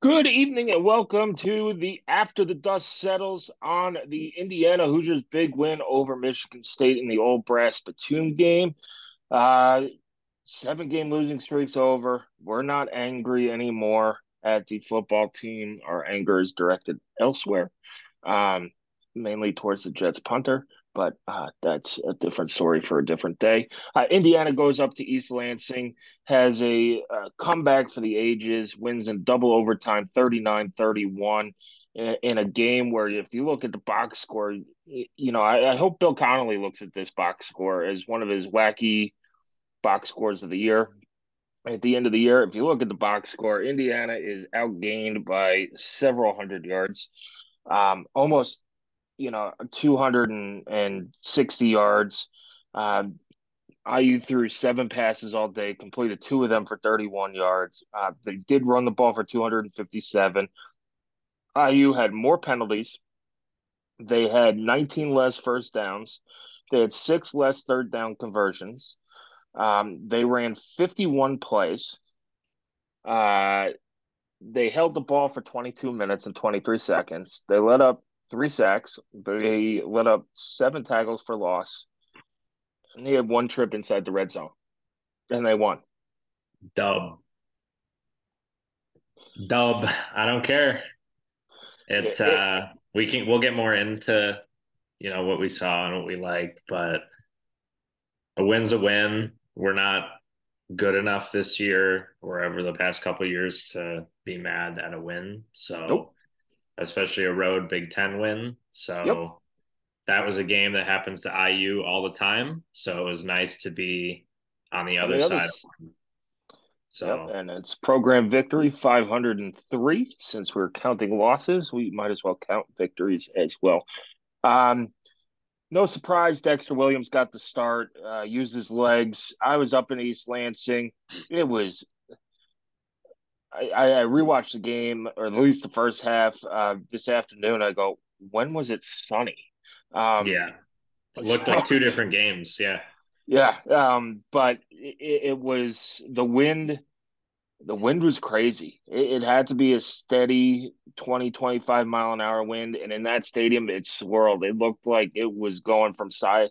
Good evening and welcome to the After the Dust Settles on the Indiana Hoosiers' big win over Michigan State in the Old Brass Spittoon game. Uh, seven game losing streak's over. We're not angry anymore at the football team. Our anger is directed elsewhere, um, mainly towards the Jets punter but uh, that's a different story for a different day. Uh, Indiana goes up to East Lansing, has a uh, comeback for the ages, wins in double overtime 39 31 in a game where, if you look at the box score, you know, I, I hope Bill Connelly looks at this box score as one of his wacky box scores of the year. At the end of the year, if you look at the box score, Indiana is outgained by several hundred yards. Um, almost you know, 260 yards. Um, IU threw seven passes all day, completed two of them for 31 yards. Uh, they did run the ball for 257. IU had more penalties. They had 19 less first downs. They had six less third down conversions. Um, they ran 51 plays. Uh, they held the ball for 22 minutes and 23 seconds. They let up three sacks. They let up seven tackles for loss. And they had one trip inside the red zone. And they won. Dub. Dub. I don't care. It, uh we can we'll get more into you know what we saw and what we liked, but a win's a win. We're not good enough this year or over the past couple years to be mad at a win. So nope especially a road Big Ten win. So yep. that was a game that happens to IU all the time. So it was nice to be on the other, the other side. So yep. and it's program victory 503. Since we're counting losses, we might as well count victories as well. Um, no surprise, Dexter Williams got the start, uh, used his legs. I was up in East Lansing. It was I, I rewatched the game, or at least the first half, uh, this afternoon. I go, when was it sunny? Um, yeah, it looked like two different games. Yeah, yeah. Um, but it, it, was the wind. The wind was crazy. It, it, had to be a steady 20, 25 mile an hour wind, and in that stadium, it swirled. It looked like it was going from side.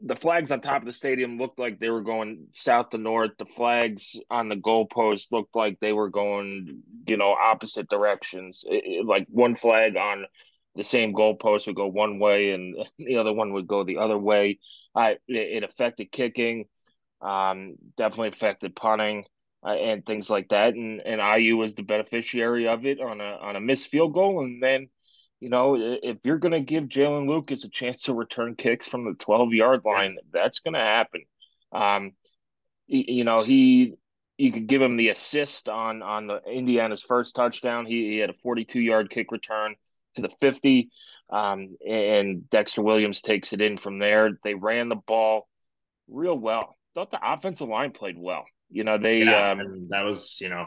The flags on top of the stadium looked like they were going south to north. The flags on the goalpost looked like they were going, you know, opposite directions. It, it, like one flag on the same goalpost would go one way, and the other one would go the other way. I it, it affected kicking, um, definitely affected punting. Uh, and things like that, and and IU was the beneficiary of it on a on a missed field goal, and then you know, if you're going to give Jaylin Lucas a chance to return kicks from the 12 yard line, that's going to happen. Um, you know, he you could give him the assist on on the Indiana's first touchdown. He, he had a 42 yard kick return to the 50, um, and Dexter Williams takes it in from there. They ran the ball real well. Thought the offensive line played well. You know, they yeah, um, that was you know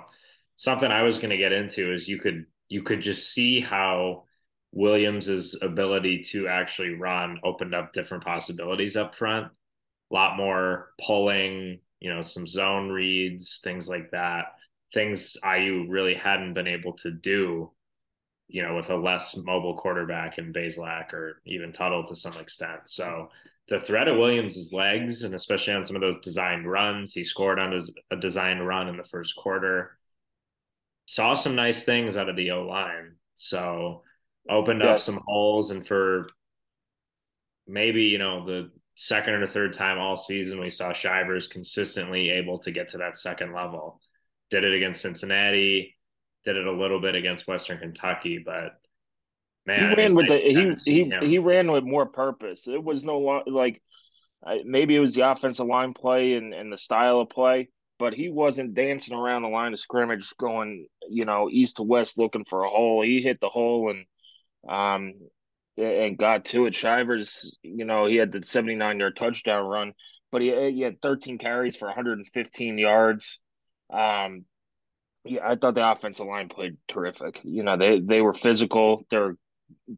something I was going to get into is you could you could just see how Williams's ability to actually run opened up different possibilities up front. A lot more pulling, you know, some zone reads, things like that. Things IU really hadn't been able to do, you know, with a less mobile quarterback in Bazelak or even Tuttle to some extent. So the threat of Williams' legs, and especially on some of those designed runs, he scored on a designed run in the first quarter. Saw some nice things out of the O line. So opened up some holes and for maybe you know the second or third time all season we saw Shivers consistently able to get to that second level. Did it against Cincinnati, did it a little bit against Western Kentucky, but man, he ran with nice the he he, he ran with more purpose. It was no like maybe it was the offensive line play and, and the style of play, but he wasn't dancing around the line of scrimmage going, you know, east to west looking for a hole. He hit the hole and um and got to it. Shivers, you know, he had the 79 yard touchdown run, but he, he had 13 carries for 115 yards. Um, yeah, I thought the offensive line played terrific. You know, they they were physical. They're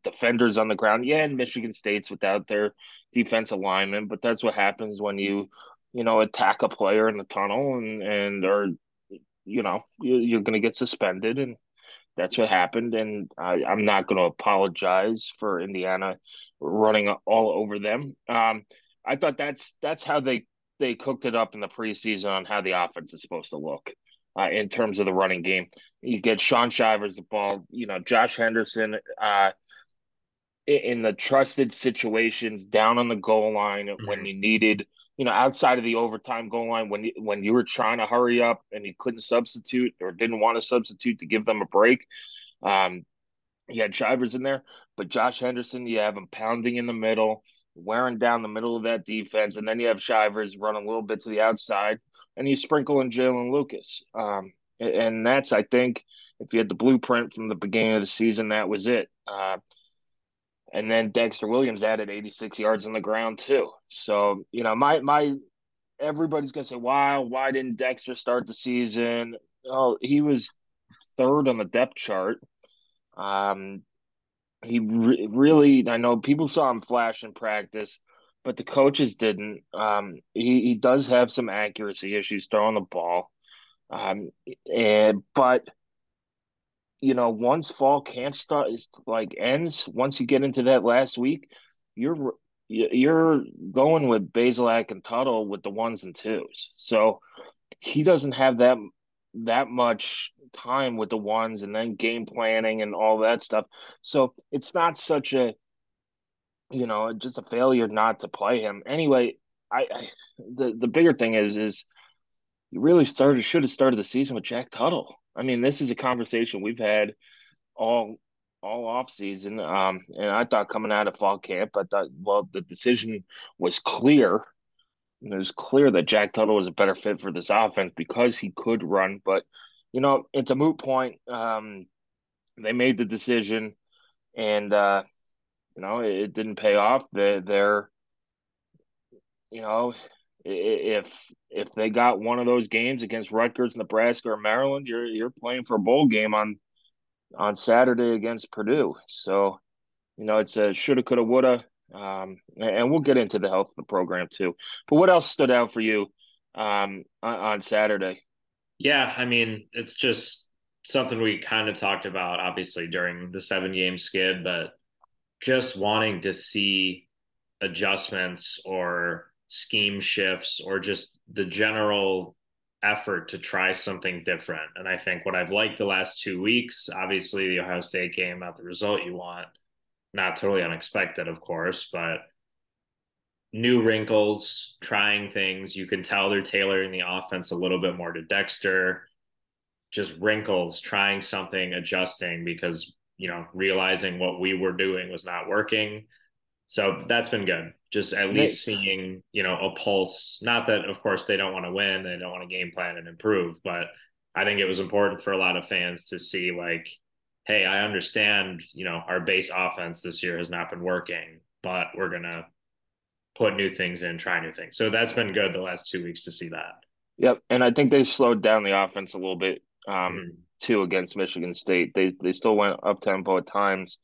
defenders on the ground. Yeah, and Michigan State's without their defensive lineman, but that's what happens when you, you know, attack a player in the tunnel and and or, you know, you, are going to get suspended, and that's what happened. And I, I'm not going to apologize for Indiana running all over them. Um, I thought that's that's how they they cooked it up in the preseason on how the offense is supposed to look uh, in terms of the running game. You get Shaun Shivers the ball, you know, Josh Henderson uh, in the trusted situations down on the goal line mm-hmm. when you needed, you know, outside of the overtime goal line when you, when you were trying to hurry up and you couldn't substitute or didn't want to substitute to give them a break. Um, you had Shivers in there, but Josh Henderson, you have him pounding in the middle, wearing down the middle of that defense, and then you have Shivers running a little bit to the outside and you sprinkle in Jaylin Lucas. Um, and that's, I think, if you had the blueprint from the beginning of the season, that was it. Uh, and then Dexter Williams added 86 yards on the ground too. So you know, my my everybody's gonna say, "Why? Why didn't Dexter start the season?" Oh, he was third on the depth chart. Um, he re- really, I know people saw him flash in practice but the coaches didn't. Um, he, he does have some accuracy issues throwing the ball. Um, and but you know, once fall camp start is like ends, once you get into that last week, you're you're going with Bazelak and Tuttle with the ones and twos. So he doesn't have that that much time with the ones and then game planning and all that stuff. So it's not such a you know, just a failure not to play him. Anyway, I, I the the bigger thing is is you really started should have started the season with Jack Tuttle. I mean, this is a conversation we've had all all off season. Um, and I thought coming out of fall camp, I thought well the decision was clear. It was clear that Jack Tuttle was a better fit for this offense because he could run. But you know, it's a moot point. Um, they made the decision, and uh, you know, it, didn't pay off. They, they're, you know, if if they got one of those games against Rutgers, Nebraska, or Maryland, you're you're playing for a bowl game on on Saturday against Purdue. So, you know, it's a shoulda, coulda, woulda, um, and we'll get into the health of the program too. But what else stood out for you um, on, on Saturday? Yeah, I mean, it's just something we kind of talked about, obviously during the seven game skid, but just wanting to see adjustments or scheme shifts or just the general effort to try something different. And I think what I've liked the last two weeks, obviously the Ohio State game, not the result you want, not totally unexpected, of course, but new wrinkles, trying things. You can tell they're tailoring the offense a little bit more to Dexter, just wrinkles, trying something, adjusting because you know, realizing what we were doing was not working. So that's been good. Just at least seeing, you know, a pulse. Not that, of course, they don't want to win, they don't want to game plan and improve, but I think it was important for a lot of fans to see, like, hey, I understand, you know, our base offense this year has not been working, but we're going to put new things in, try new things. So that's been good the last two weeks to see that. Yep. And I think they slowed down the offense a little bit. Um, mm-hmm two against Michigan State. They they still went up tempo at times,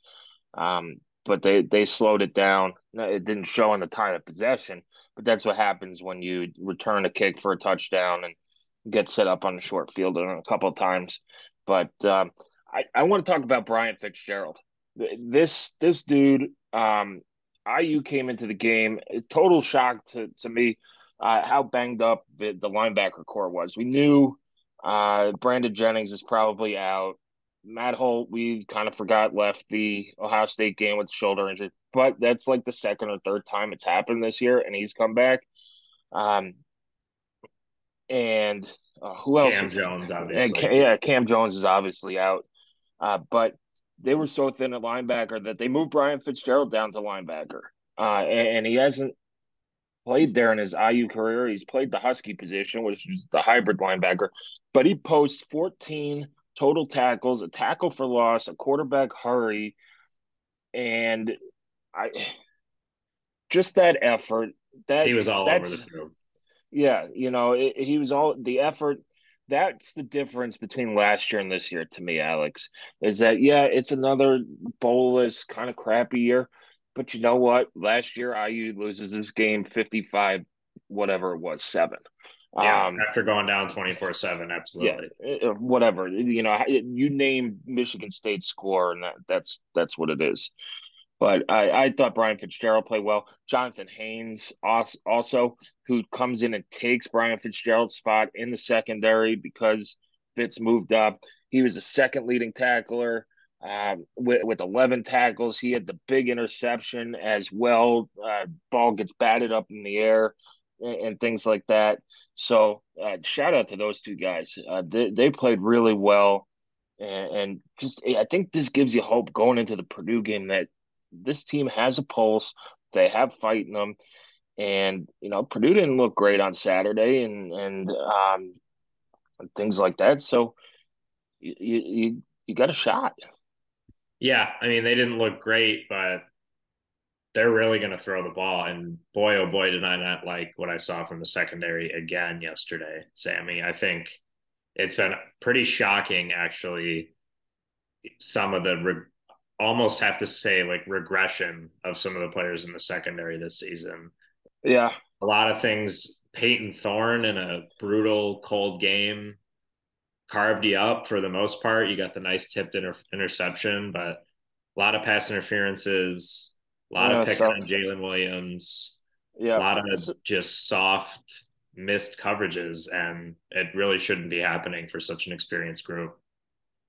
um, but they they slowed it down. It didn't show in the time of possession, but that's what happens when you return a kick for a touchdown and get set up on the short field a couple of times. But um, I I want to talk about Bryant Fitzgerald. This this dude, um, IU came into the game. It's total shock to to me. Uh, how banged up the, the linebacker core was. We knew uh, Brandon Jennings is probably out. Matt Holt, we kind of forgot, left the Ohio State game with shoulder injury, but that's like the second or third time it's happened this year, and he's come back. Um, and uh, who else? Cam Jones, obviously. And, yeah, Cam Jones is obviously out. Uh, but they were so thin at linebacker that they moved Bryant Fitzgerald down to linebacker, uh, and, and he hasn't played there in his IU career. He's played the Husky position, which is the hybrid linebacker, but he posts 14 total tackles, a tackle for loss, a quarterback hurry, and I just that effort. That he was all over the field. Yeah, you know, it, he was all the effort. That's the difference between last year and this year to me, Alex. Is that yeah, it's another bolus kind of crappy year, but you know what? Last year IU loses this game fifty-five, whatever it was, seven. Yeah, um, after going down 24 7, absolutely. Yeah, whatever. You know, you name Michigan State score, and that, that's that's what it is. But I, I thought Bryant Fitzgerald played well. Jonathan Haynes also, who comes in and takes Bryant Fitzgerald's spot in the secondary because Fitz moved up. He was the second leading tackler um, with, with 11 tackles. He had the big interception as well. Uh, ball gets batted up in the air and, and things like that. So uh, shout out to those two guys. Uh, they, they played really well. And, just, I think this gives you hope going into the Purdue game that this team has a pulse. They have fight in them. And, you know, Purdue didn't look great on Saturday and, and, um, things like that. So you, you, you got a shot. Yeah. I mean, they didn't look great, but they're really going to throw the ball. And boy, oh boy, did I not like what I saw from the secondary again yesterday, Sammy. I think it's been pretty shocking, actually, some of the re- almost have to say like regression of some of the players in the secondary this season. Yeah. A lot of things. Payton Thorne in a brutal, cold game carved you up for the most part. You got the nice tipped inter- interception, but a lot of pass interferences, a lot yeah, of picking so, on Jaylin Williams, yeah, a lot of just soft missed coverages, and it really shouldn't be happening for such an experienced group.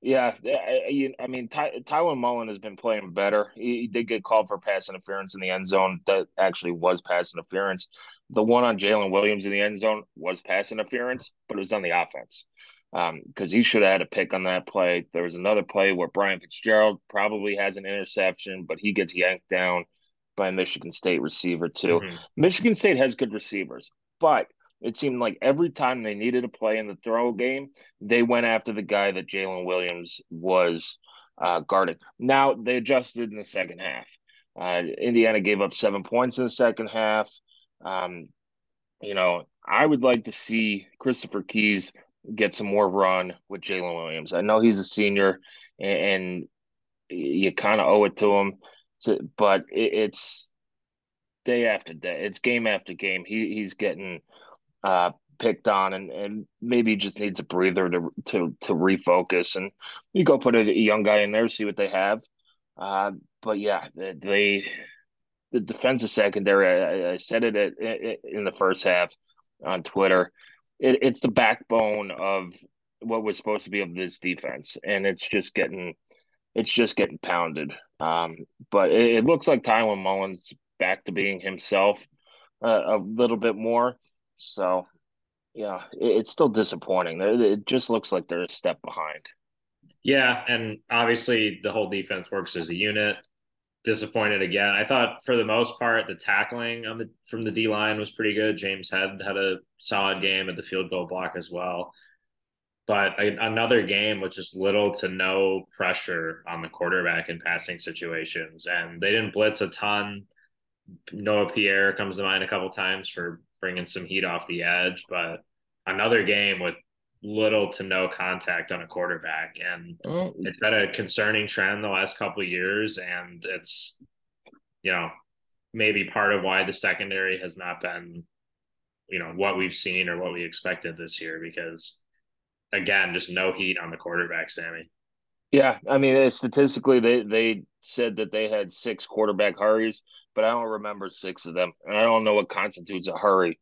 Yeah, I, I mean, Ty, Tiawan Mullen has been playing better. He, he, did get called for pass interference in the end zone. That actually was pass interference. The one on Jaylin Williams in the end zone was pass interference, but it was on the offense because um, he should have had a pick on that play. There was another play where Bryant Fitzgerald probably has an interception, but he gets yanked down by a Michigan State receiver too. Mm-hmm. Michigan State has good receivers, but it seemed like every time they needed a play in the throw game, they went after the guy that Jaylin Williams was uh, guarding. Now they adjusted in the second half. Uh, Indiana gave up seven points in the second half. Um, you know, I would like to see Christopher Keys get some more run with Jaylin Williams. I know he's a senior, and, you kind of owe it to him. To, but it, it's day after day. It's game after game. He he's getting uh, picked on, and, and maybe just needs a breather to to to refocus. And you go put a, a young guy in there, see what they have. Uh, but yeah, they the defensive secondary. I, I said it at, in the first half on Twitter. It, it's the backbone of what was supposed to be of this defense, and it's just getting it's just getting pounded. Um, but it, it, looks like Tiawan Mullen's back to being himself uh, a little bit more. So, yeah, it, it's still disappointing. It just looks like they're a step behind. Yeah, and obviously the whole defense works as a unit. Disappointed again. I thought for the most part the tackling on the from the D line was pretty good. James Head had a solid game at the field goal block as well. But a, another game with just little to no pressure on the quarterback in passing situations, and they didn't blitz a ton. Noah Pierre comes to mind a couple times for bringing some heat off the edge, but another game with little to no contact on a quarterback. And oh. it's been a concerning trend the last couple of years. And it's you know maybe part of why the secondary has not been you know what we've seen or what we expected this year because again just no heat on the quarterback sammy. Yeah i mean statistically they they said that they had six quarterback hurries but i don't remember six of them. And i don't know what constitutes a hurry.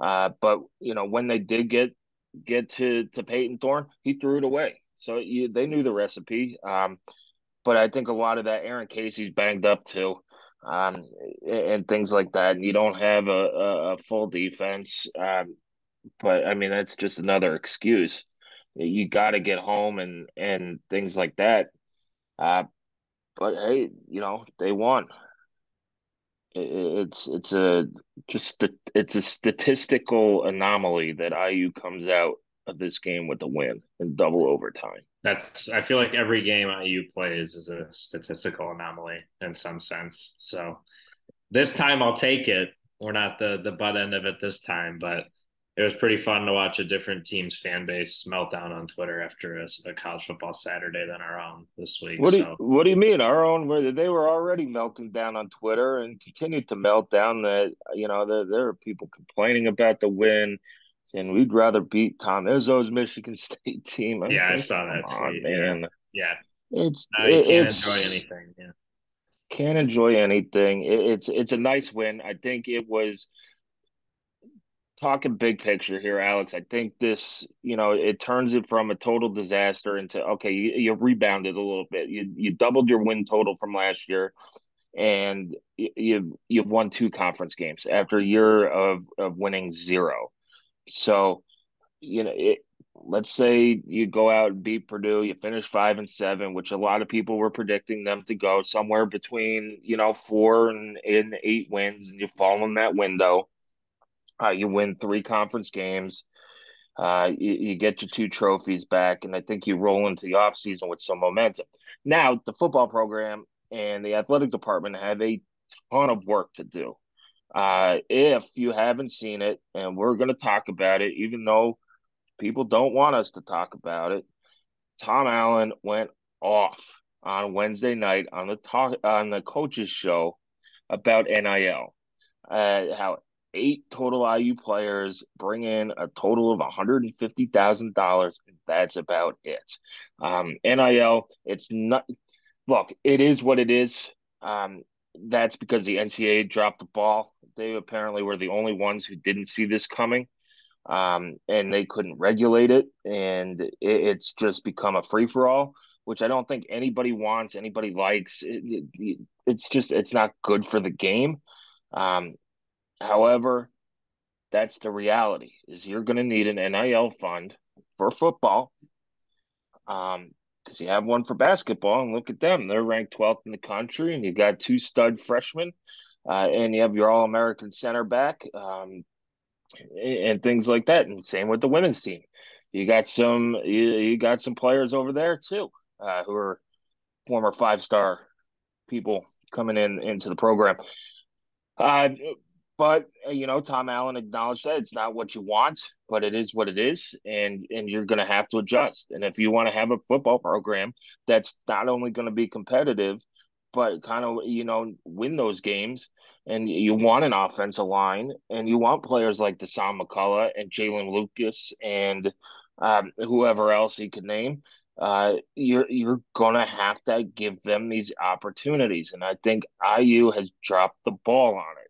Uh, but you know when they did get get to to Payton Thorne, he threw it away. So you, they knew the recipe. Um, but I think a lot of that Aaron Casey's banged up too, um, and things like that. And you don't have a, a, a full defense. Um, but I mean that's just another excuse. You got to get home and and things like that. Uh, but hey, you know they won. It's it's a just it's a statistical anomaly that IU comes out of this game with a win in double overtime. That's I feel like every game IU plays is a statistical anomaly in some sense. So this time I'll take it. We're not the the butt end of it this time, but it was pretty fun to watch a different team's fan base meltdown on Twitter after a, a college football Saturday than our own this week. What do you, what do you mean our own? Where they were already melting down on Twitter and continued to melt down. That you know there there are people complaining about the win, saying we'd rather beat Tom Izzo's Michigan State team. I yeah, saying, I saw that on, man. Yeah, it's no, you can't it's, enjoy anything. Yeah, can't enjoy anything. It, it's it's a nice win. I think it was talking big picture here, Alex, I think this, you know, it turns it from a total disaster into okay, you, you rebounded a little bit. You you doubled your win total from last year, and you've you've won two conference games after a year of of winning zero. So, you know, it, let's say you go out and beat Purdue, you finish five and seven, which a lot of people were predicting them to go somewhere between you know four and, and eight wins, and you fall in that window uh, you win three conference games. Uh, you, you, get your two trophies back, and I think you roll into the offseason with some momentum. Now, the football program and the athletic department have a ton of work to do. Uh, if you haven't seen it, and we're going to talk about it, even though people don't want us to talk about it, Tom Allen went off on Wednesday night on the talk on the coaches show about NIL. Uh, how eight total IU players bring in a total of $150,000. and That's about it. Um, NIL, it's not, look, it is what it is. Um, that's because the NCAA dropped the ball. They apparently were the only ones who didn't see this coming. Um, and they couldn't regulate it. And it, it's just become a free for all, which I don't think anybody wants, anybody likes. It, it, it's just, it's not good for the game. Um, However, that's the reality is you're going to need an NIL fund for football. Um, because you have one for basketball, and look at them. They're ranked 12th in the country, and you got two stud freshmen, uh, and you have your All American center back, um, and things like that. And same with the women's team. You got some, you, you got some players over there too, uh, who are former five star people coming in into the program. Uh, but uh, you know, Tom Allen acknowledged that it's not what you want, but it is what it is, and and you're going to have to adjust. And if you want to have a football program that's not only going to be competitive, but kind of you know win those games, and you want an offensive line, and you want players like Dasan McCullough and Jaylin Lucas and um, whoever else you could name. Uh, you're you're gonna have to give them these opportunities, and I think IU has dropped the ball on it.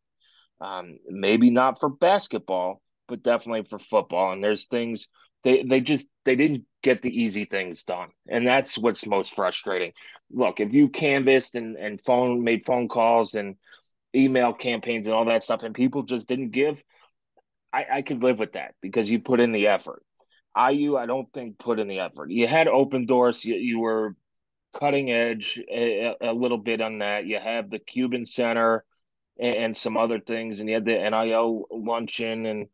Um, maybe not for basketball, but definitely for football. And there's things they they just they didn't get the easy things done, and that's what's most frustrating. Look, if you canvassed and and phone made phone calls and email campaigns and all that stuff, and people just didn't give, I, I could live with that because you put in the effort. IU, I don't think put in the effort. You had open doors. You, you were cutting edge a, a, little bit on that. You have the Cuban Center and, and some other things, and you had the NIL luncheon, and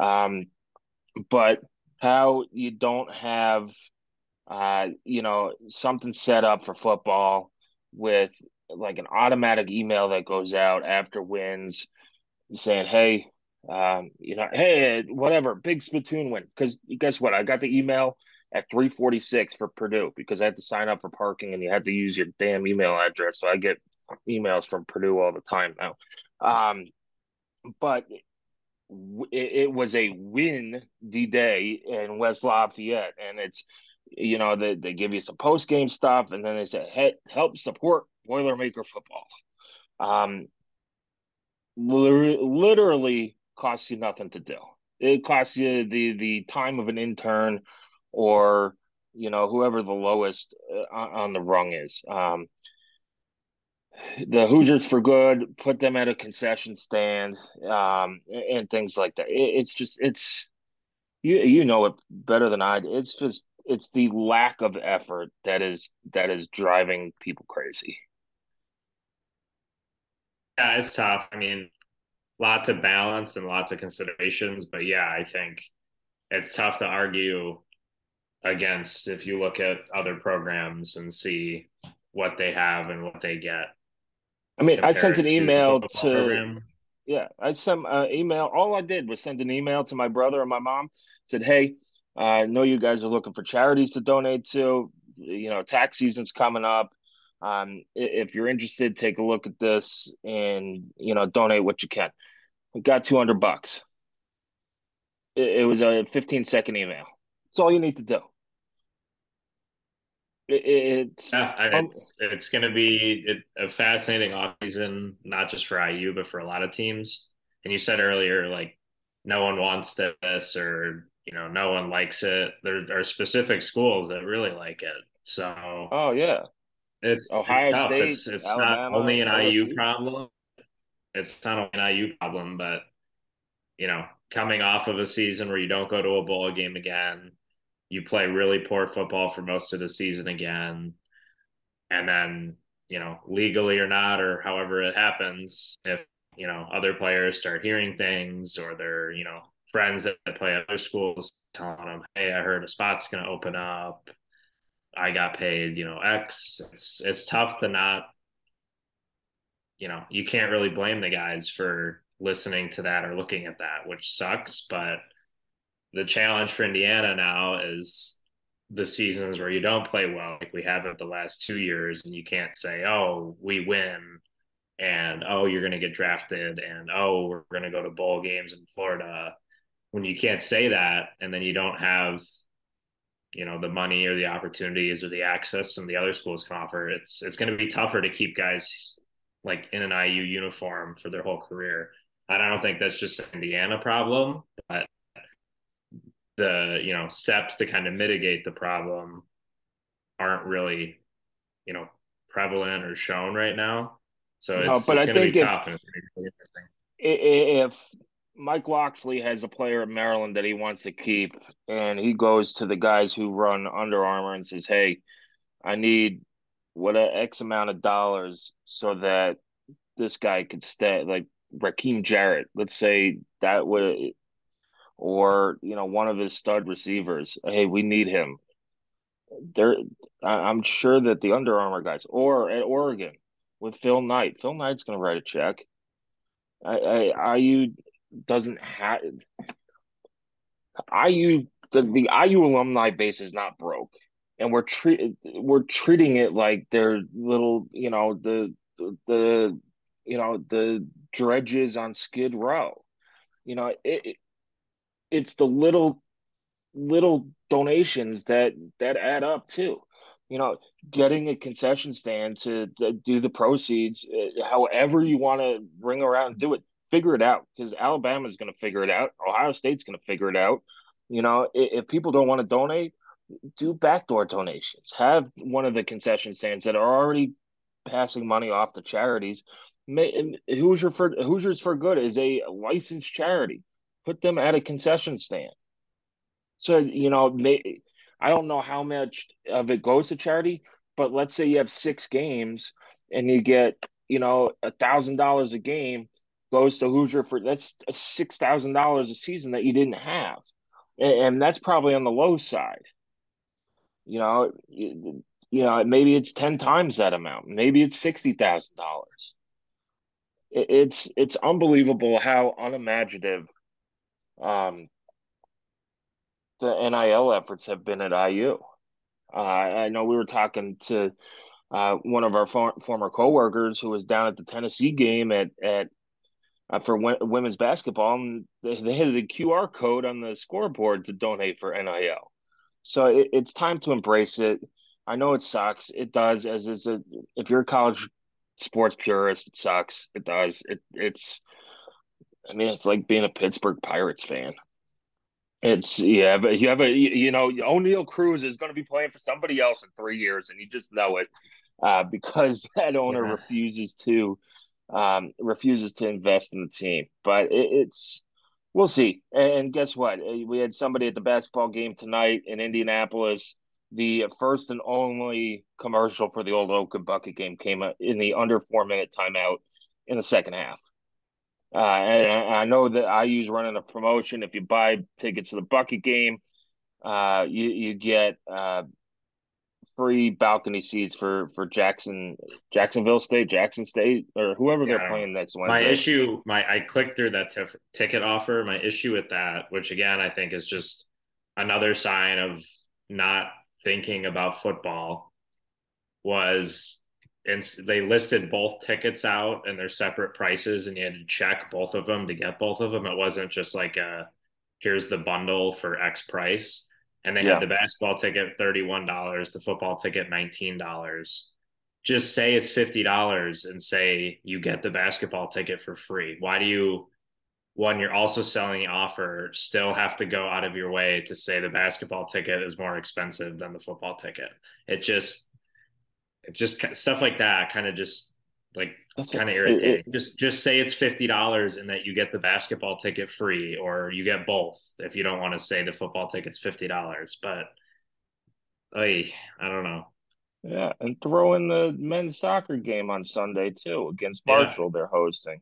um, but how you don't have, uh, you know, something set up for football with like an automatic email that goes out after wins saying, hey, um, you know, hey, whatever, big spittoon win. Because guess what? I got the email at 346 for Purdue because I had to sign up for parking and you had to use your damn email address. So I get emails from Purdue all the time now. Um, but it, it, was a win D day in West Lafayette, and it's you know they, they give you some post game stuff, and then they say hey, help support Boilermaker football. Um, literally costs you nothing to do. It costs you the the time of an intern, or you know whoever the lowest uh, on the rung is. Um, the Hoosiers for good, put them at a concession stand, um, and things like that. it's just it's you you know it better than I. It's just it's the lack of effort that is that is driving people crazy. Yeah, it's tough. I mean, lots of balance and lots of considerations, but yeah, I think it's tough to argue against if you look at other programs and see what they have and what they get. I mean, I sent an email to, to yeah, I sent an email. All I did was send an email to my brother and my mom. Said, "Hey, I know you guys are looking for charities to donate to. You know, tax season's coming up. Um, if you're interested, take a look at this and you know donate what you can. We got 200 bucks. It, it was a 15 second email. It's all you need to do. It, it's yeah, it's um, it's going to be a fascinating offseason, not just for IU but for a lot of teams. And you said earlier, like no one wants this or you know no one likes it. There are specific schools that really like it. So oh yeah, it's Ohio it's tough. State, it's it's Alabama, not only an LSU. IU problem. It's not only an IU problem, but you know, coming off of a season where you don't go to a bowl game again, you play really poor football for most of the season again, and then you know, legally or not, or however it happens, if you know other players start hearing things or they're you know friends that play at other schools telling them, "Hey, I heard a spot's going to open up. I got paid, you know, X." It's it's tough to not, you know, you can't really blame the guys for listening to that or looking at that, which sucks. But the challenge for Indiana now is the seasons where you don't play well, like we have it the last two years, and you can't say, "Oh, we win." And oh, you're going to get drafted, and oh, we're going to go to bowl games in Florida when you can't say that and then you don't have you know the money or the opportunities or the access and the other schools can offer it's it's going to be tougher to keep guys like in an IU uniform for their whole career I don't think that's just an Indiana problem but the you know steps to kind of mitigate the problem aren't really you know prevalent or shown right now so it's, no, it's going to be tough and it's going to be really interesting if Mike Locksley has a player at Maryland that he wants to keep, and he goes to the guys who run Under Armour and says, "Hey, I need what a X amount of dollars so that this guy could stay." Like Rakim Jarrett, let's say that would, or you know, one of his stud receivers. Hey, we need him. There, I'm sure that the Under Armour guys, or at Oregon with Phil Knight, Phil Knight's going to write a check. I, I, IU doesn't have IU the, the IU alumni base is not broke. And we're treat we're treating it like they're little, you know, the the you know, the dredges on Skid Row. You know, it, it it's the little little donations that that add up too. You know, getting a concession stand to, do the proceeds, uh, however you want to ring around and do it figure it out because Alabama's going to figure it out. Ohio State's going to figure it out. You know, if, if people don't want to donate, do backdoor donations. Have one of the concession stands that are already passing money off to charities. Hoosier for Hoosiers for Good is a licensed charity. Put them at a concession stand. So you know, may, I don't know how much of it goes to charity, but let's say you have six games and you get you know a thousand dollars a game goes to Hoosier for that's six thousand dollars a season that you didn't have, and, and, that's probably on the low side. You know, you, you know maybe it's ten times that amount. Maybe it's sixty thousand dollars. It's it's unbelievable how unimaginative um, the NIL efforts have been at IU. Uh, I know we were talking to uh, one of our for- former coworkers who was down at the Tennessee game at at uh, for w- women's basketball, and they, had the QR code on the scoreboard to donate for NIL. So it, it's time to embrace it. I know it sucks. It does. As it's a, if you're a college sports purist, it sucks. It does. It it's. I mean, it's like being a Pittsburgh Pirates fan. It's yeah, but you have a you know Oneil Cruz is going to be playing for somebody else in three years, and you just know it uh, because that owner yeah. refuses to um, refuses to invest in the team. But it, it's we'll see. And guess what? Uh, we had somebody at the basketball game tonight in Indianapolis. The first and only commercial for the old Oaken Bucket game came in the under four minute timeout. in the second half. Uh, and I know that IU's running a promotion. If you buy tickets to the bucket game, uh, you you get uh, free balcony seats for for Jackson Jacksonville State, Jackson State, or whoever yeah, they're playing next Wednesday. My issue, my I clicked through that ticket offer. My issue with that, which again I think is just another sign of not thinking about football, was and they listed both tickets out and their separate prices, and you had to check both of them to get both of them. It wasn't just like a here's the bundle for X price and they yeah. had the basketball ticket $31 the football ticket $19 just say it's $50 and say you get the basketball ticket for free why do you when you're also selling the offer still have to go out of your way to say the basketball ticket is more expensive than the football ticket it just just stuff like that kind of just like it's kind of irritating. It, it, just just say it's fifty dollars and that you get the basketball ticket free, or you get both if you don't want to say the football ticket's fifty dollars. But, I I don't know. Yeah, and throw in the men's soccer game on Sunday too against Marshall. Yeah. They're hosting.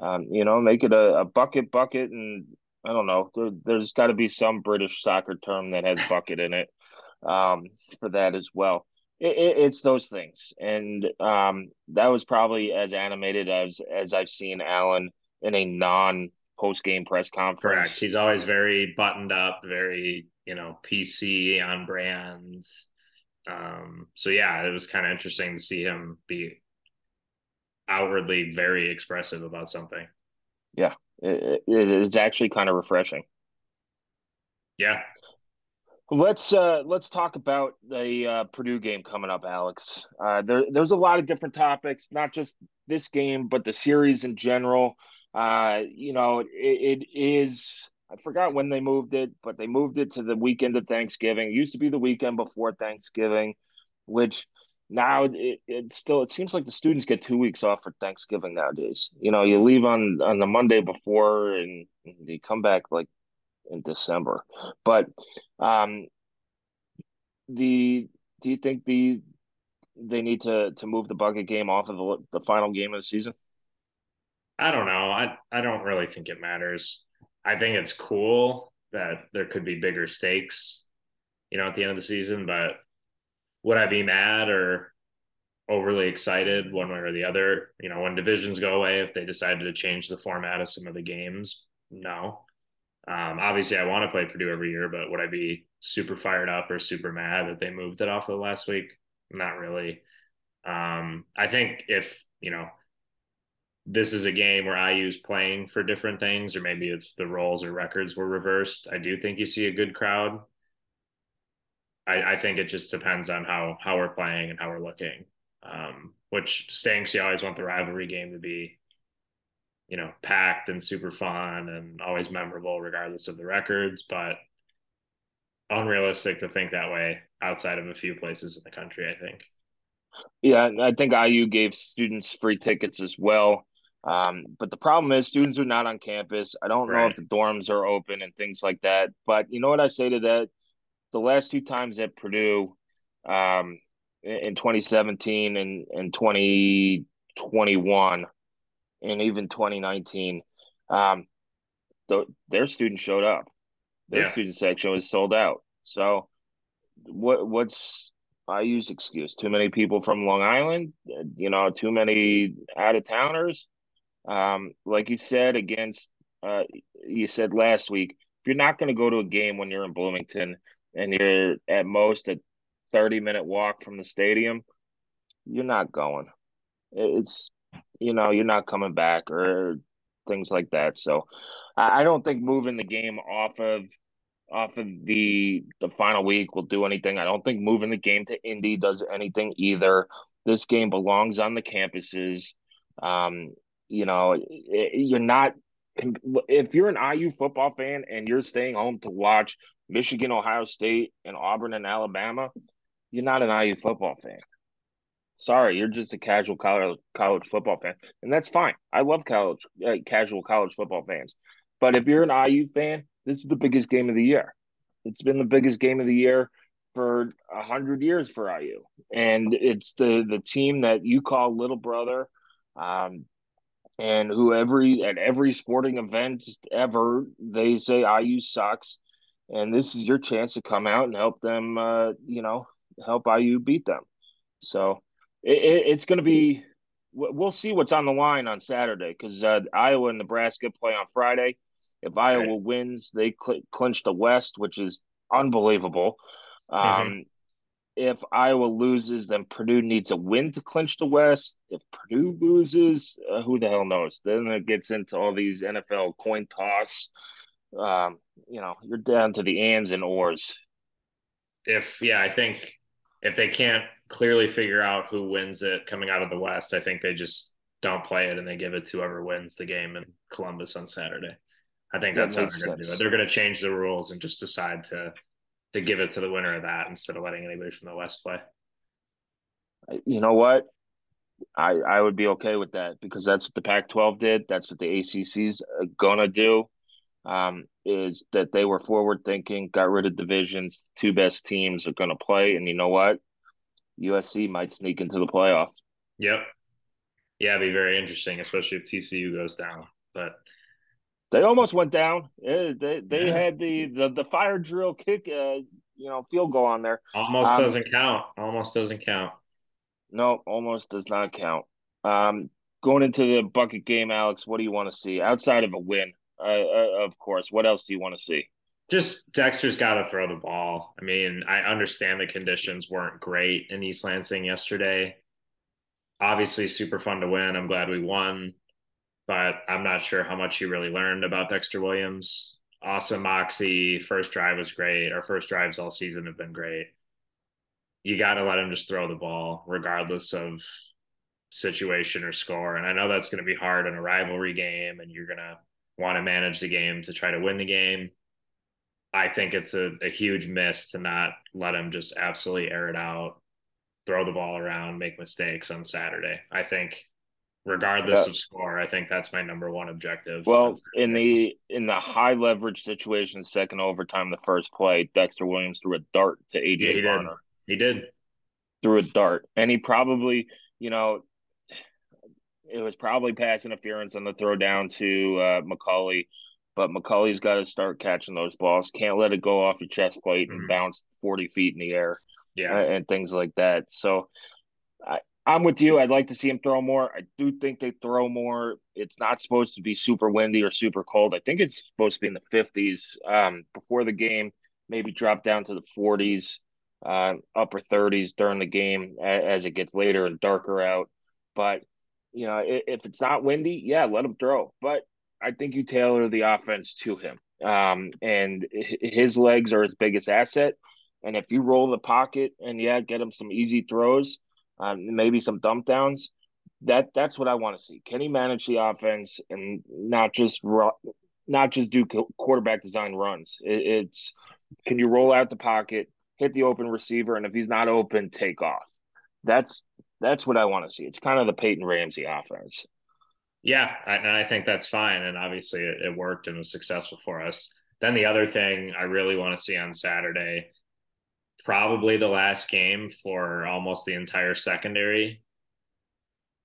Um, you know, make it a, a bucket bucket, and I don't know. There, there's got to be some British soccer term that has bucket in it um, for that as well it, it's those things, and um, that was probably as animated as as I've seen Allen in a non post game press conference. Correct. He's always very buttoned up, very you know PC on brands. Um, so yeah, it was kind of interesting to see him be outwardly very expressive about something. Yeah, it, it is actually kind of refreshing. Yeah, Let's uh, let's talk about the uh, Purdue game coming up, Alex. Uh, there, there's a lot of different topics, not just this game, but the series in general. Uh, you know, it, it is. I forgot when they moved it, but they moved it to the weekend of Thanksgiving. It used to be the weekend before Thanksgiving, which now it, it still it seems like the students get two weeks off for Thanksgiving nowadays. You know, you leave on on the Monday before and you come back like in December. But um, the do you think the they need to to move the bucket game off of the the final game of the season? I don't know. I I don't really think it matters. I think it's cool that there could be bigger stakes, you know, at the end of the season, but would I be mad or overly excited one way or the other? You know, when divisions go away, if they decided to change the format of some of the games, no. Um, obviously, I want to play Purdue every year, but would I be super fired up or super mad that they moved it off of last week? Not really. Um, I think if you know this is a game where IU's playing for different things, or maybe if the roles or records were reversed, I do think you see a good crowd. I, I think it just depends on how how we're playing and how we're looking. Um, which stinks. You always want the rivalry game to be you know, packed and super fun and always memorable regardless of the records, but unrealistic to think that way outside of a few places in the country, I think. Yeah, I think IU gave students free tickets as well. Um, but the problem is students are not on campus. I don't right. know if the dorms are open and things like that. But you know what I say to that? The last two times at Purdue, um, in 2017 and, and 2021, and even 2019, um, the, their students showed up. Their yeah. student section was sold out. So, what what's IU's excuse? Too many people from Long Island, you know, too many out of towners. Um, like you said against, uh, you said last week, if you're not going to go to a game when you're in Bloomington and you're at most a 30 minute walk from the stadium, you're not going. It's you know, you're not coming back or things like that. So I don't think moving the game off of off of the the final week will do anything. I don't think moving the game to Indy does anything either. This game belongs on the campuses. Um, you know, you're not if you're an IU football fan and you're staying home to watch Michigan, Ohio State, and Auburn and Alabama, you're not an IU football fan. Sorry, you're just a casual college college football fan, and that's fine. I love college uh, casual college football fans, but if you're an IU fan, this is the biggest game of the year. It's been the biggest game of the year for a hundred years for IU, and it's the the team that you call little brother. Um, And who every at every sporting event ever they say IU sucks, and this is your chance to come out and help them. Uh, you know, help IU beat them. So it, it, it's going to be. We'll see what's on the line on Saturday because uh, Iowa and Nebraska play on Friday. If Iowa right. wins, they cl- clinch the West, which is unbelievable. Um, mm-hmm. If Iowa loses, then Purdue needs a win to clinch the West. If Purdue loses, uh, who the hell knows? Then it gets into all these NFL coin toss. Um, you know, you're down to the ands and ors. If yeah, I think if they can't clearly figure out who wins it coming out of the West, I think they just don't play it and they give it to whoever wins the game in Columbus on Saturday. I think that's that how they're going to do it. They're going to change the rules and just decide to to give it to the winner of that instead of letting anybody from the West play. You know what? I I would be okay with that because that's what the Pac-12 did. That's what the ACC's uh, gonna do. Um, is that they were forward thinking, got rid of divisions. Two best teams are gonna play, and you know what? USC might sneak into the playoff. Yep. Yeah, it'd be very interesting, especially if TCU goes down. But they almost went down. They they yeah. had the, the the fire drill kick, uh, you know, field goal on there. Almost um, doesn't count. Almost doesn't count. No, almost does not count. Um, going into the bucket game, Alex, what do you want to see outside of a win? Uh, uh, of course. What else do you want to see? Just Dexter's got to throw the ball. I mean, I understand the conditions weren't great in East Lansing yesterday. Obviously, super fun to win. I'm glad we won but I'm not sure how much you really learned about Dexter Williams. Awesome moxie. First drive was great. Our first drives all season have been great. You got to let him just throw the ball, regardless of situation or score. And I know that's going to be hard in a rivalry game, and you're going to want to manage the game to try to win the game. I think it's a, a huge miss to not let him just absolutely air it out, throw the ball around, make mistakes on Saturday. I think regardless yeah. of score. I think that's my number one objective. Well, in the in the high leverage situation, second overtime, the first play, Dexter Williams threw a dart to AJ yeah, he Did. He did. Threw a dart, and he probably, you know, it was probably pass interference on the throw down to uh, McCulley. But McCulley's got to start catching those balls. Can't let it go off your chest plate and mm-hmm. bounce forty feet in the air. Yeah, uh, and things like that. So, I, I'm with you. I'd like to see him throw more. I do think they throw more. It's not supposed to be super windy or super cold. I think it's supposed to be in the 50s um, before the game, maybe drop down to the 40s, uh, upper 30s during the game as it gets later and darker out. But, you know, if it's not windy, yeah, let him throw. But I think you tailor the offense to him. Um, and his legs are his biggest asset. And if you roll the pocket and, yeah, get him some easy throws – um, maybe some dump downs. That that's what I want to see. Can he manage the offense and not just not just do quarterback design runs? It, it's can you roll out the pocket, hit the open receiver, and if he's not open, take off. That's that's what I want to see. It's kind of the Peyton Ramsey offense. Yeah, and I think that's fine. And obviously, it, it worked and was successful for us. Then the other thing I really want to see on Saturday probably the last game for almost the entire secondary.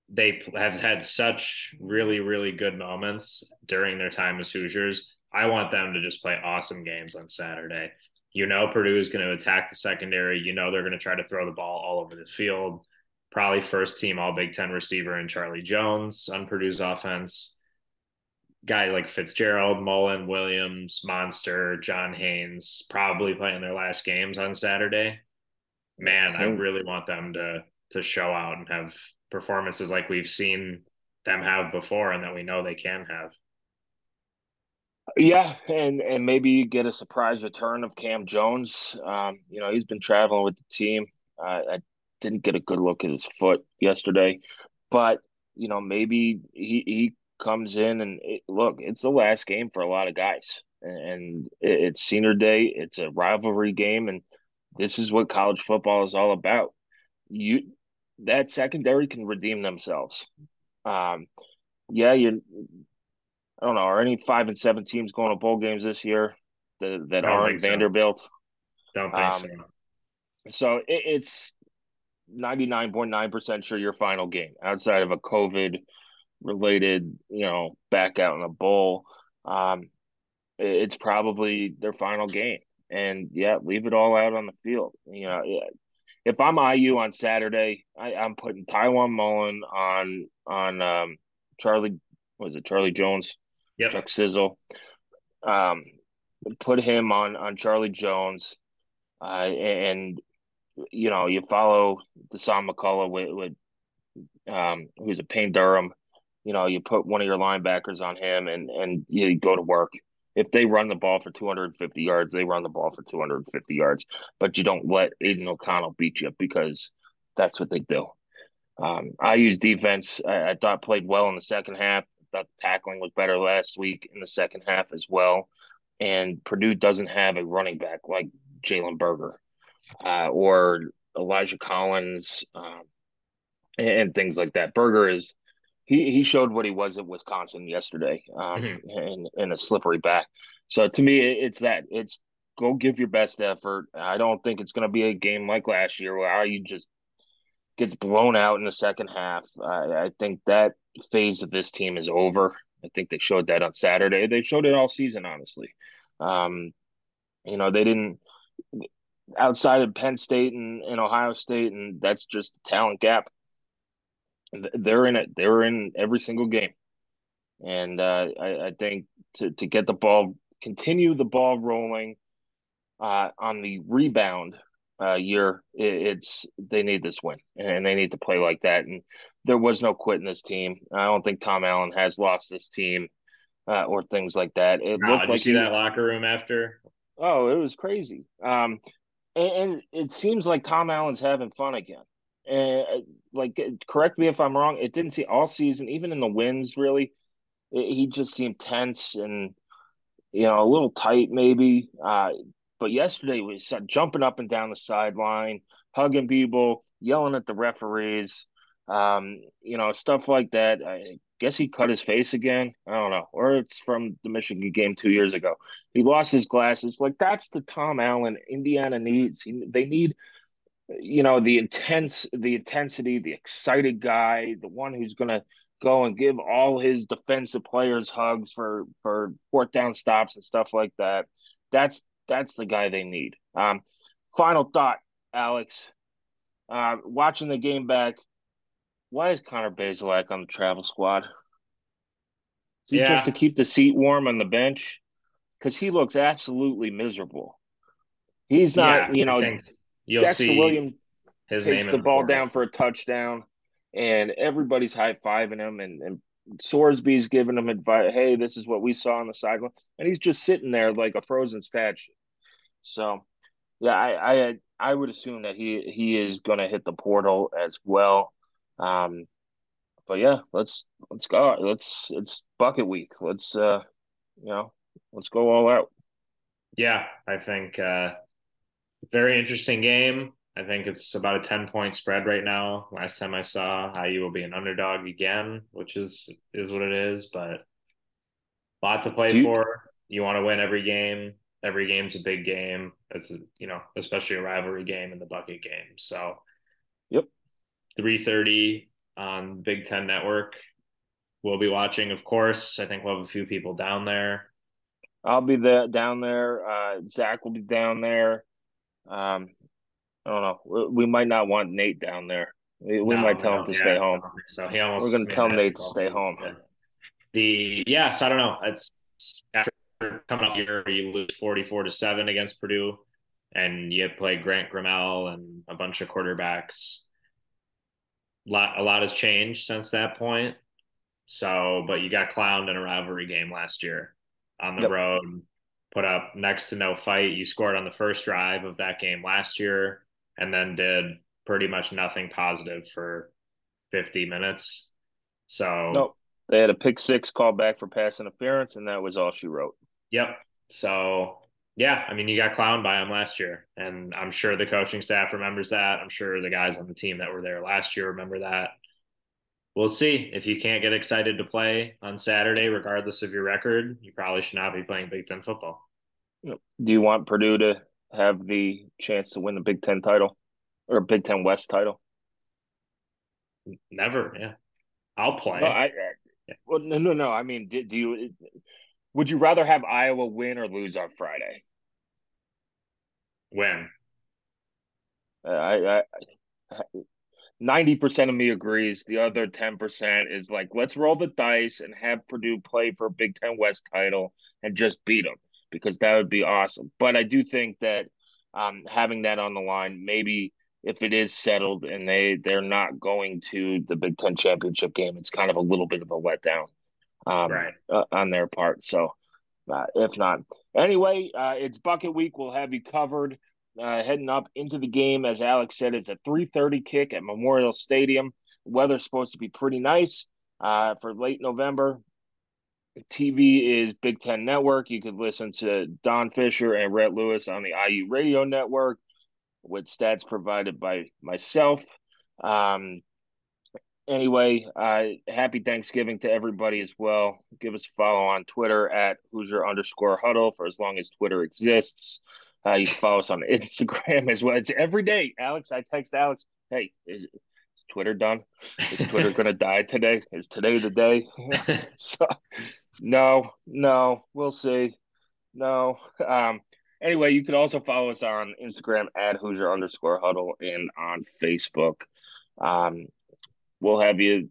They have had such really, really good moments during their time as Hoosiers. I want them to just play awesome games on Saturday. You know, Purdue is going to attack the secondary. You know, they're going to try to throw the ball all over the field. Probably first team All Big Ten receiver in Charlie Jones on Purdue's offense guy like Fitzgerald, Mullen, Williams, Monster, John Haynes probably playing their last games on Saturday. Man, I really want them to to show out and have performances like we've seen them have before and that we know they can have. Yeah, and and maybe get a surprise return of Cam Jones. Um, you know, he's been traveling with the team. Uh, I didn't get a good look at his foot yesterday, but you know, maybe he, he comes in and it, look, it's the last game for a lot of guys, and it, it's senior day. It's a rivalry game, and this is what college football is all about. You that secondary can redeem themselves. Um, yeah, you. I don't know. Are any five and seven teams going to bowl games this year that, that aren't Vanderbilt? So. Don't think um, so. So it, it's ninety nine point nine percent sure your final game outside of a COVID related, you know, back out in a bowl. Um, it's probably their final game. And yeah, leave it all out on the field. You know, if I'm IU on Saturday, I, am putting Tiawan Mullen on on um, Charlie. Was it Charlie Jones? Yep. Chuck Sizzle. Um, put him on on Charlie Jones, uh, and you know you follow Dasan McCullough with, with um, who's a Payne Durham. You know you put one of your linebackers on him, and and you go to work. If they run the ball for 250 yards, they run the ball for 250 yards. But you don't let Aidan O'Connell beat you because that's what they do. Um, I use defense. I, I thought played well in the second half. Thought the tackling was better last week in the second half as well and Purdue doesn't have a running back like Jalen Berger uh, or Elijah Collins um, and, and, things like that. Berger is he he showed what he was at Wisconsin yesterday um, mm-hmm. in in a slippery back. So to me, it's that it's go give your best effort. I don't think it's going to be a game like last year where you just gets blown out in the second half. I think that phase of this team is over. I think they showed that on Saturday. They showed it all season, honestly. Um, you know, they didn't outside of Penn State and, and Ohio State, and that's just a talent gap. They're in it. They're in every single game, and uh, I, I, think to to get the ball, continue the ball rolling uh, on the rebound uh, year, it, it's they need this win, and they need to play like that. And there was no quit in this team. I don't think Tom Allen has lost this team uh, or things like that. It wow, looked did like you see that locker room after? Oh, it was crazy. Um, and, and, it seems like Tom Allen's having fun again. And uh, like, correct me if I'm wrong. It didn't see all season, even in the wins. Really, it, he just seemed tense and you know a little tight, maybe. Uh, but yesterday we was jumping up and down the sideline, hugging people, yelling at the referees. Um, you know, stuff like that. I, guess he cut his face again. I don't know. Or it's from the Michigan game two years ago. He lost his glasses. Like that's the Tom Allen Indiana needs. He, they need, you know, the intense, the intensity, the excited guy, the one who's gonna go and give all his defensive players hugs for for fourth down stops and stuff like that. That's that's the guy they need. Um, final thought, Alex. Uh, watching the game back, why is Connor Bazelak on the travel squad? Is he yeah. just to keep the seat warm on the bench? Because he looks absolutely miserable. He's not, yeah, you know, you'll Dexter see Williams takes the ball down for a touchdown, and everybody's high fiving him, and, and Sorsby's giving him advice. Hey, this is what we saw on the sideline, and he's just sitting there like a frozen statue. So, yeah, I I, I would assume that he he is going to hit the portal as well. Um, but yeah, let's let's go. Let's it's bucket week. Let's uh, you know, let's go all out. Yeah, I think uh, very interesting game. I think it's about a ten point spread right now. Last time I saw, IU will be an underdog again, which is is what it is. But a lot to play you, for. You want to win every game. Every game's a big game. It's a, you know, especially a rivalry game and the bucket game. So, yep, 3:30 on Big Ten Network. We'll be watching, of course. I think we'll have a few people down there. I'll be there down there. Uh, Zach will be down there. Um, I don't know. We, we, might not want Nate down there. We, we no, might tell no, him to yeah, stay home. So he almost. We're going to tell Nate to stay home. The yeah, so I don't know. It's after coming off here, you lose forty-four to seven against Purdue, and you play Grant Gremel and a bunch of quarterbacks lot a lot has changed since that point. So, but you got clowned in a rivalry game last year on the yep. road, put up next to no fight. You scored on the first drive of that game last year, and then did pretty much nothing positive for 50 minutes. So, nope. They had a pick six call back for pass interference, and that was all she wrote. Yep. So yeah, I mean, you got clowned by him last year, and I'm sure the coaching staff remembers that. I'm sure the guys on the team that were there last year remember that. We'll see. If you can't get excited to play on Saturday, regardless of your record, you probably should not be playing Big Ten football. Do you want Purdue to have the chance to win the Big Ten title or Big Ten West title? Never. Yeah, I'll play. No, I, Well, no, no, no. I mean, do, do you would you rather have Iowa win or lose on Friday? When? Uh, I, I, 90% of me agrees. The other 10% is like, let's roll the dice and have Purdue play for a Big Ten West title and just beat them because that would be awesome. But I do think that um, having that on the line, maybe if it is settled and they they're not going to the Big Ten championship game, it's kind of a little bit of a letdown um, right. uh, on their part. So uh, if not, anyway, uh, it's bucket week. We'll have you covered uh, heading up into the game. As Alex said, it's a 3:30 kick at Memorial Stadium. weather's supposed to be pretty nice uh, for late November. TV is Big Ten Network. You could listen to Don Fisher and Rhett Lewis on the IU Radio Network with stats provided by myself. Um, anyway, uh, happy Thanksgiving to everybody as well. Give us a follow on Twitter at Hoosier underscore huddle for as long as Twitter exists. Uh, you can follow us on Instagram as well. It's every day. Alex, I text Alex, hey, is, is Twitter done? Is Twitter going to die today? Is today the day? so, no, no, we'll see. No. Um, anyway, you can also follow us on Instagram at Hoosier underscore huddle and on Facebook. Um, we'll have you,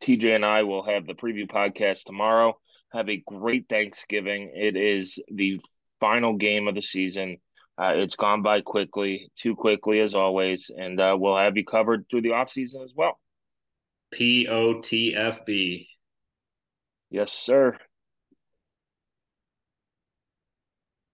TJ and I will have the preview podcast tomorrow. Have a great Thanksgiving. It is the final game of the season. Uh, it's gone by quickly, too quickly as always, and uh, we'll have you covered through the off season as well. P O T F B. Yes, sir.